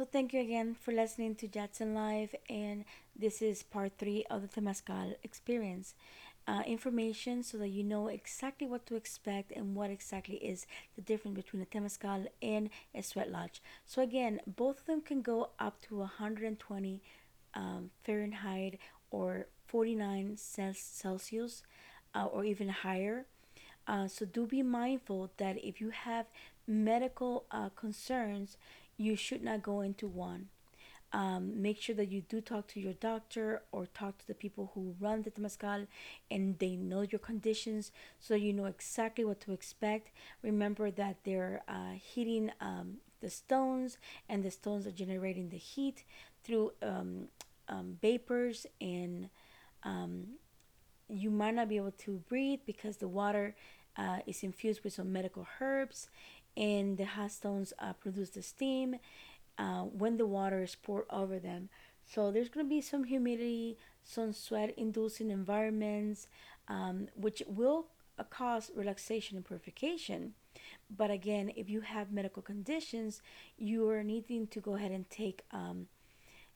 So thank you again for listening to Jadson Live, and this is part three of the Temazcal experience. Uh, information so that you know exactly what to expect and what exactly is the difference between a Temazcal and a sweat lodge. So again, both of them can go up to 120 um, Fahrenheit or 49 Celsius uh, or even higher. Uh, so do be mindful that if you have medical uh, concerns, you should not go into one. Um, make sure that you do talk to your doctor or talk to the people who run the Temazcal and they know your conditions so you know exactly what to expect. Remember that they're uh, heating um, the stones and the stones are generating the heat through um, um vapors and um, you might not be able to breathe because the water uh, is infused with some medical herbs and the hot stones uh, produce the steam uh, when the water is poured over them. So there's going to be some humidity, some sweat inducing environments, um, which will uh, cause relaxation and purification. But again, if you have medical conditions, you are needing to go ahead and take um,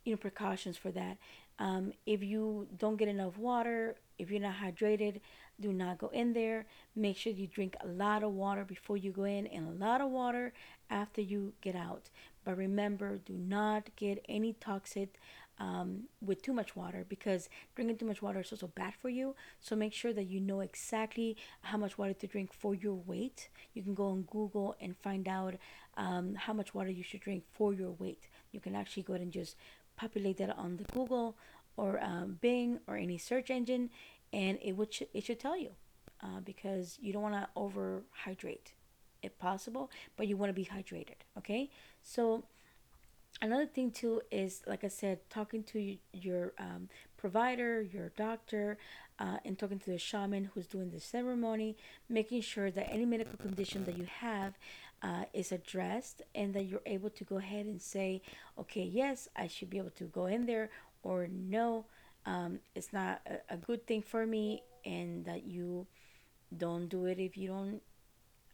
you know precautions for that. Um, if you don't get enough water, if you're not hydrated, do not go in there. Make sure you drink a lot of water before you go in and a lot of water after you get out. But remember, do not get any toxic um, with too much water because drinking too much water is also bad for you. So make sure that you know exactly how much water to drink for your weight. You can go on Google and find out um, how much water you should drink for your weight. You can actually go ahead and just populate that on the Google or um, Bing or any search engine, and it would sh- it should tell you uh, because you don't want to over hydrate if possible, but you want to be hydrated. Okay, so another thing too is like I said, talking to your um, provider, your doctor, uh, and talking to the shaman who's doing the ceremony, making sure that any medical condition that you have uh, is addressed and that you're able to go ahead and say, okay, yes, I should be able to go in there, or no, um, it's not a, a, good thing for me, and that you don't do it if you don't,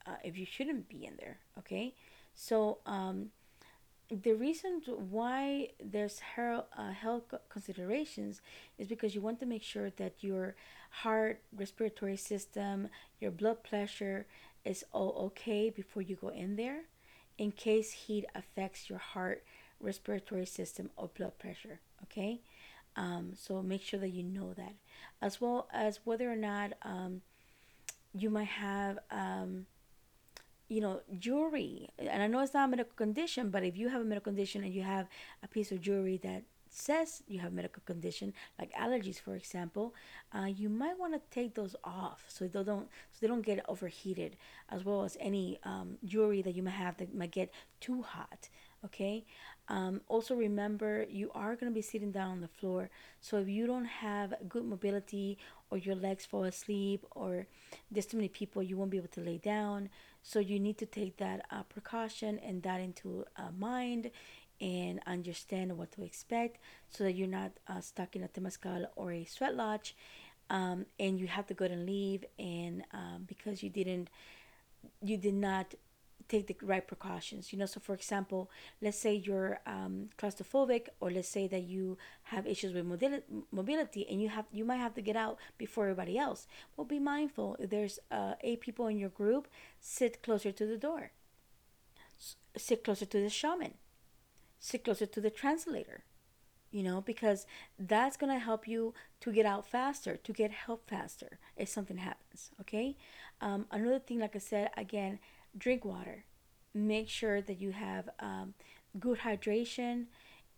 uh, if you shouldn't be in there. Okay, so um, the reason why there's health, uh, health considerations is because you want to make sure that your heart, respiratory system, your blood pressure, is all okay before you go in there in case heat affects your heart, respiratory system, or blood pressure. Okay, um, so make sure that you know that, as well as whether or not um, you might have, um, you know, jewelry. And I know it's not a medical condition, but if you have a medical condition and you have a piece of jewelry that says you have medical condition like allergies for example uh, you might want to take those off so they don't so they don't get overheated as well as any um, jewelry that you might have that might get too hot okay um, also remember you are going to be sitting down on the floor. So if you don't have good mobility or your legs fall asleep or there's too many people you won't be able to lay down. So you need to take that uh, precaution and that into uh, mind and understand what to expect so that you're not uh, stuck in a temazcal or a sweat lodge um, and you have to go and leave and um, because you didn't you did not take the right precautions you know? So for example let's say you're um, claustrophobic or let's say that you have issues with mobility and you have you might have to get out before everybody else. Well be mindful if there's uh, eight people in your group sit closer to the door. S- sit closer to the shaman. Sit closer to the translator you know? Because that's to help you to get out faster to get help faster if something happens okay? Um, another thing like i said again drink water. Make sure that you have um, good hydration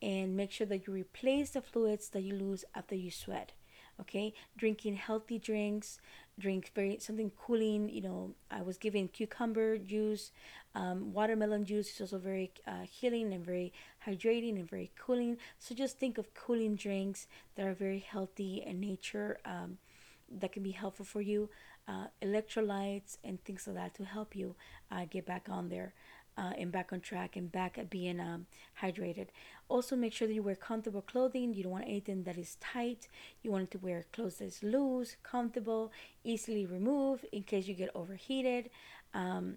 and make sure that you replace the fluids that you lose after you sweat okay? Drinking healthy drinks drink very something cooling you know i was given cucumber juice um, watermelon juice is also very uh, healing and very hydrating and very cooling. So just think of cooling drinks that are very healthy in nature um, that can be helpful for you uh, electrolytes and things like that to help you uh, get back on there uh, and back on track and back at being um, hydrated. Also, make sure that you wear comfortable clothing. You don't want anything that is tight. You want to wear clothes that is loose, comfortable, easily remove in case you get overheated. Um,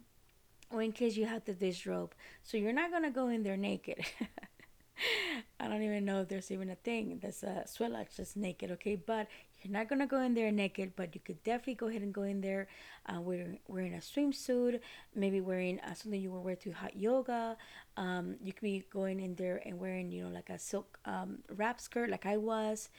or in case you have the disrobe. So you're not gonna go in there naked. I don't even know if there's even a thing that's a sweat lodge that's naked, okay? But you're not gonna go in there naked, but you could definitely go ahead and go in there uh, wearing, wearing a swimsuit, maybe wearing uh, something you would wear to hot yoga. Um, you could be going in there and wearing, you know, like a silk um, wrap skirt, like I was,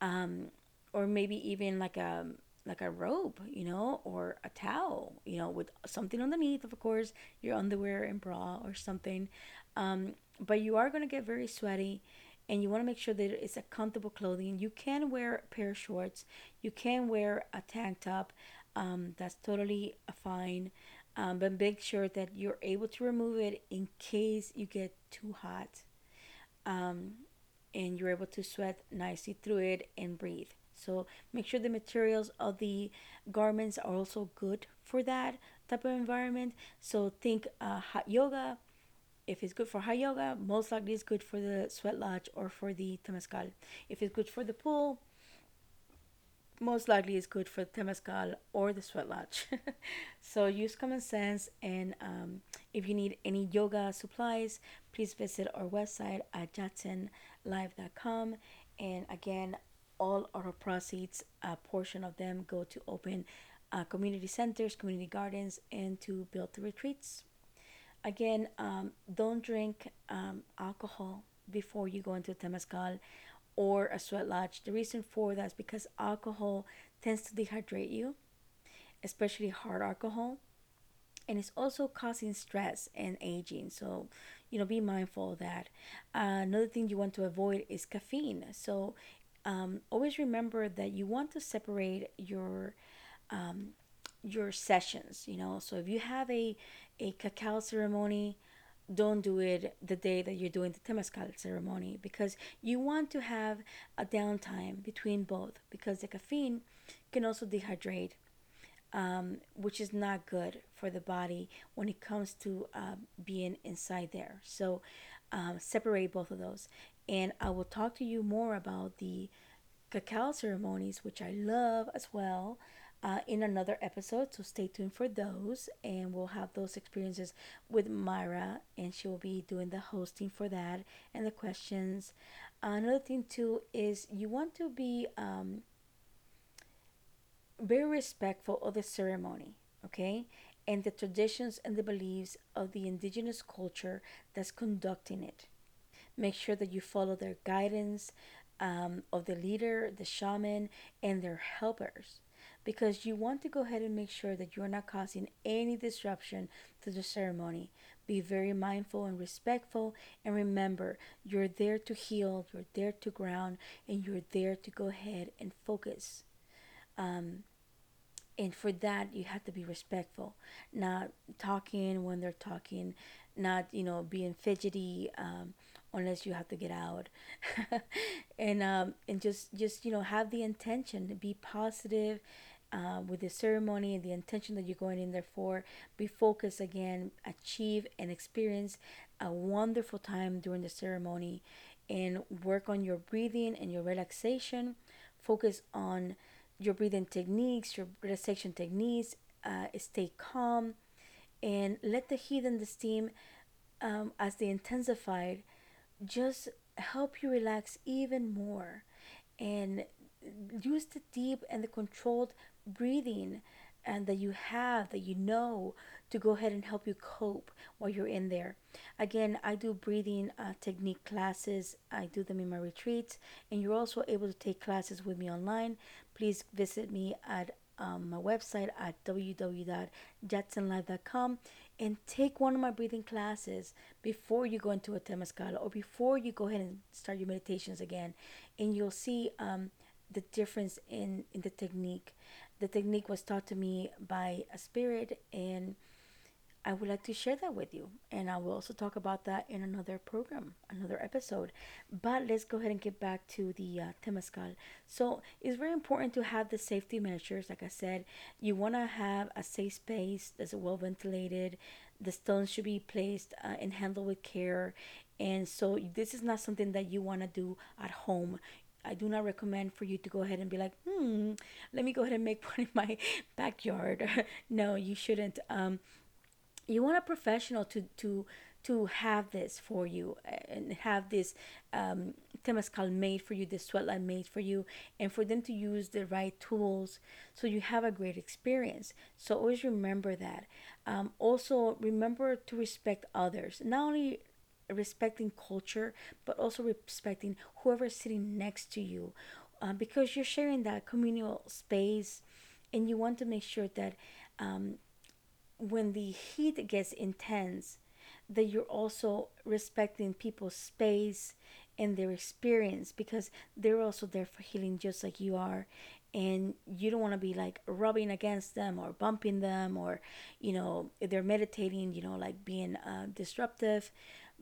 um, or maybe even like a like a robe, you know, or a towel, you know, with something underneath, of course, your underwear and bra or something. Um, but you are going to get very sweaty and you want to make sure that it's a comfortable clothing. You can wear a pair of shorts, you can wear a tank top. Um, that's totally fine. Um, but make sure that you're able to remove it in case you get too hot. Um, and you're able to sweat nicely through it and breathe. So make sure the materials of the garments are also good for that type of environment. So think uh, hot yoga. If it's good for hot yoga, most likely it's good for the sweat lodge or for the temazcal. If it's good for the pool, most likely it's good for the temazcal or the sweat lodge. so use common sense and um, if you need any yoga supplies, please visit our website at jatsonlive.com. And again, all our proceeds, a portion of them go to open uh, community centers, community gardens, and to build the retreats. Again, um, don't drink um, alcohol before you go into a Temazcal or a sweat lodge. The reason for that is because alcohol tends to dehydrate you, especially hard alcohol, and it's also causing stress and aging. So, you know, be mindful of that. Uh, another thing you want to avoid is caffeine. So, um, always remember that you want to separate your um, your sessions. You know, so if you have a a cacao ceremony, don't do it the day that you're doing the temazcal ceremony because you want to have a downtime between both because the caffeine can also dehydrate um, which is not good for the body when it comes to uh, being inside there. So um, separate both of those. And I will talk to you more about the cacao ceremonies, which I love as well, uh, in another episode. So stay tuned for those, and we'll have those experiences with Myra, and she will be doing the hosting for that and the questions. another thing too is you want to be um, very respectful of the ceremony, okay? And the traditions and the beliefs of the indigenous culture that's conducting it. Make sure that you follow their guidance um, of the leader, the shaman, and their helpers. Because you want to go ahead and make sure that you're not causing any disruption to the ceremony. Be very mindful and respectful, and remember you're there to heal, you're there to ground, and you're there to go ahead and focus. Um, and for that, you have to be respectful, not talking when they're talking, not you know being fidgety um, unless you have to get out and um, and just just you know have the intention to be positive uh, with the ceremony and the intention that you're going in there for be focused again achieve and experience a wonderful time during the ceremony and work on your breathing and your relaxation. Focus on your breathing techniques your relaxation techniques uh, stay calm and let the heat and the steam um, as they intensified just help you relax even more and use the deep and the controlled breathing and that you have that you know to go ahead and help you cope while you're in there. Again i do breathing uh, technique classes. I do them in my retreats. And you're also able to take classes with me online. Please visit me at um, my website at www.jatsonlive.com and take one of my breathing classes before you go into a temazcal or before you go ahead and start your meditations again. And you'll see um, the difference in, in the technique the technique was taught to me by a spirit and I would like to share that with you. And I will also talk about that in another program, another episode. But let's go ahead and get back to the uh, Temazcal. So it's very important to have the safety measures. Like I said, you want to have a safe space that's well ventilated. The stones should be placed uh, and handled with care. And so this is not something that you want to do at home. I do not recommend for you to go ahead and be like, hmm, let me go ahead and make one in my backyard. no, you shouldn't. Um, you want a professional to to to have this for you and have this um, made for you, this sweat line made for you, and for them to use the right tools so you have a great experience. So always remember that. Um, also, remember to respect others. Not only respecting culture, but also respecting whoever's sitting next to you, uh, because you're sharing that communal space, and you want to make sure that um, when the heat gets intense, that you're also respecting people's space and their experience because they're also there for healing just like you are. And you don't want to be like rubbing against them or bumping them or you know they're meditating you know like being uh, disruptive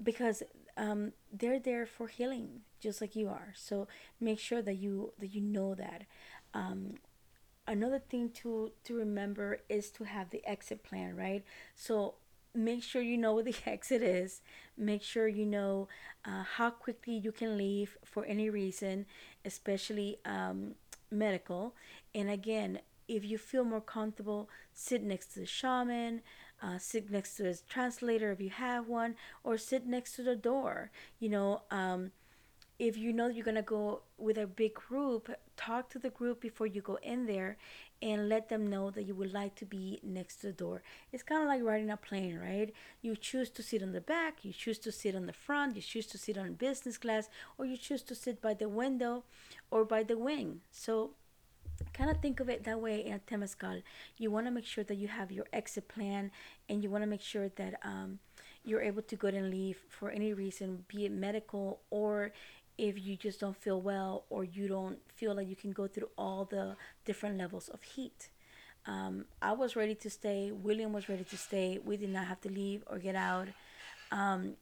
because um, they're there for healing just like you are. So make sure that you that you know that. Um, another thing to to remember is to have the exit plan right? So make sure you know what the exit is. Make sure you know uh, how quickly you can leave for any reason especially um, medical. And again if you feel more comfortable sit next to the shaman uh, sit next to a translator if you have one or sit next to the door you know um, if you know you're to go with a big group, talk to the group before you go in there and let them know that you would like to be next to the door. It's kind of like riding a plane, right? You choose to sit on the back, you choose to sit on the front, you choose to sit on business class, or you choose to sit by the window or by the wing. So kind of think of it that way in a temazcal. You want to make sure that you have your exit plan and you want to make sure that um, you're able to go and leave for any reason, be it medical or if you just don't feel well or you don't feel like you can go through all the different levels of heat. Um, I was ready to stay. William was ready to stay. We did not have to leave or get out. Um,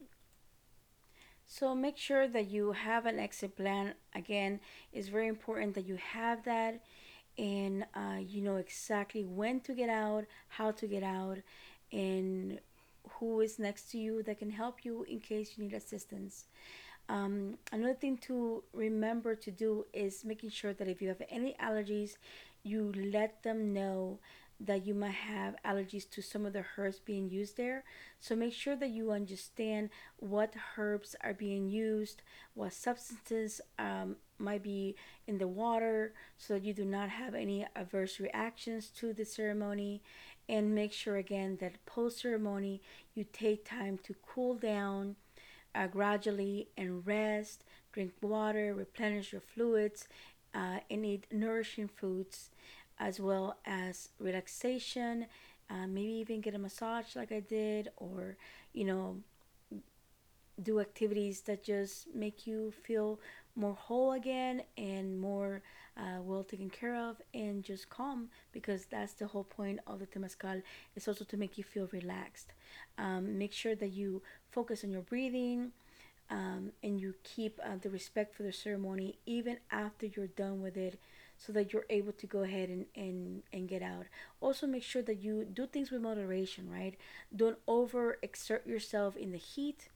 so make sure that you have an exit plan. Again, it's very important that you have that and uh, you know exactly when to get out, how to get out, and who is next to you that can help you in case you need assistance. Um, another thing to remember to do is making sure that if you have any allergies, you let them know that you might have allergies to some of the herbs being used there. So make sure that you understand what herbs are being used, what substances um, might be in the water, so that you do not have any adverse reactions to the ceremony. And make sure again that post ceremony you take time to cool down uh, gradually and rest, drink water, replenish your fluids, uh, and eat nourishing foods, as well as relaxation. Uh, maybe even get a massage like I did, or you know, do activities that just make you feel more whole again and more uh, well taken care of and just calm because that's the whole point of the temazcal it's also to make you feel relaxed um, make sure that you focus on your breathing um, and you keep uh, the respect for the ceremony even after you're done with it so that you're able to go ahead and, and, and get out. Also, make sure that you do things with moderation, right? Don't over exert yourself in the heat.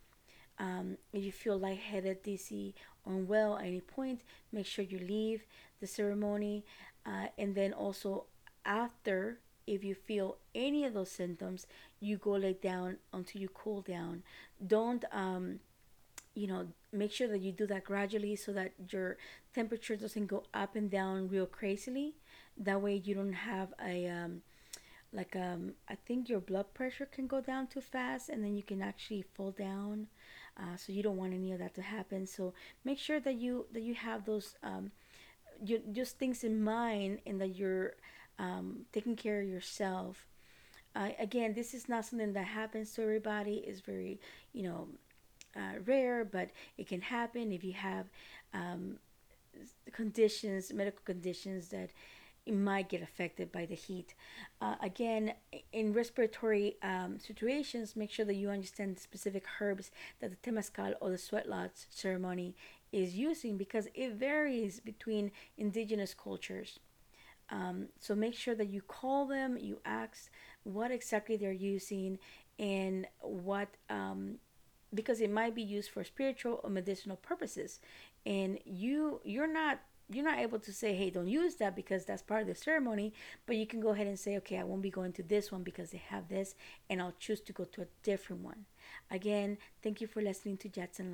Um, if you feel lightheaded, dizzy, unwell at any point, make sure you leave the ceremony. Uh, and then also, after if you feel any of those symptoms, you go lay down until you cool down. Don't, um, you know, make sure that you do that gradually so that your temperature doesn't go up and down real crazily. That way, you don't have a, um, like, um, I think your blood pressure can go down too fast and then you can actually fall down. Uh, so you don't want any of that to happen. So make sure that you that you have those um, you, just things in mind and that you're um, taking care of yourself. Uh, again, this is not something that happens to everybody. It's very, you know, uh, rare, but it can happen if you have um, conditions, medical conditions that might get affected by the heat. Uh, again, in respiratory um, situations, make sure that you understand the specific herbs that the temazcal or the sweat lodge ceremony is using because it varies between indigenous cultures. Um, so make sure that you call them, you ask what exactly they're using, and what um, because it might be used for spiritual or medicinal purposes, and you you're not you're not able to say hey don't use that because that's part of the ceremony but you can go ahead and say okay i won't be going to this one because they have this and i'll choose to go to a different one. Again, thank you for listening to Jets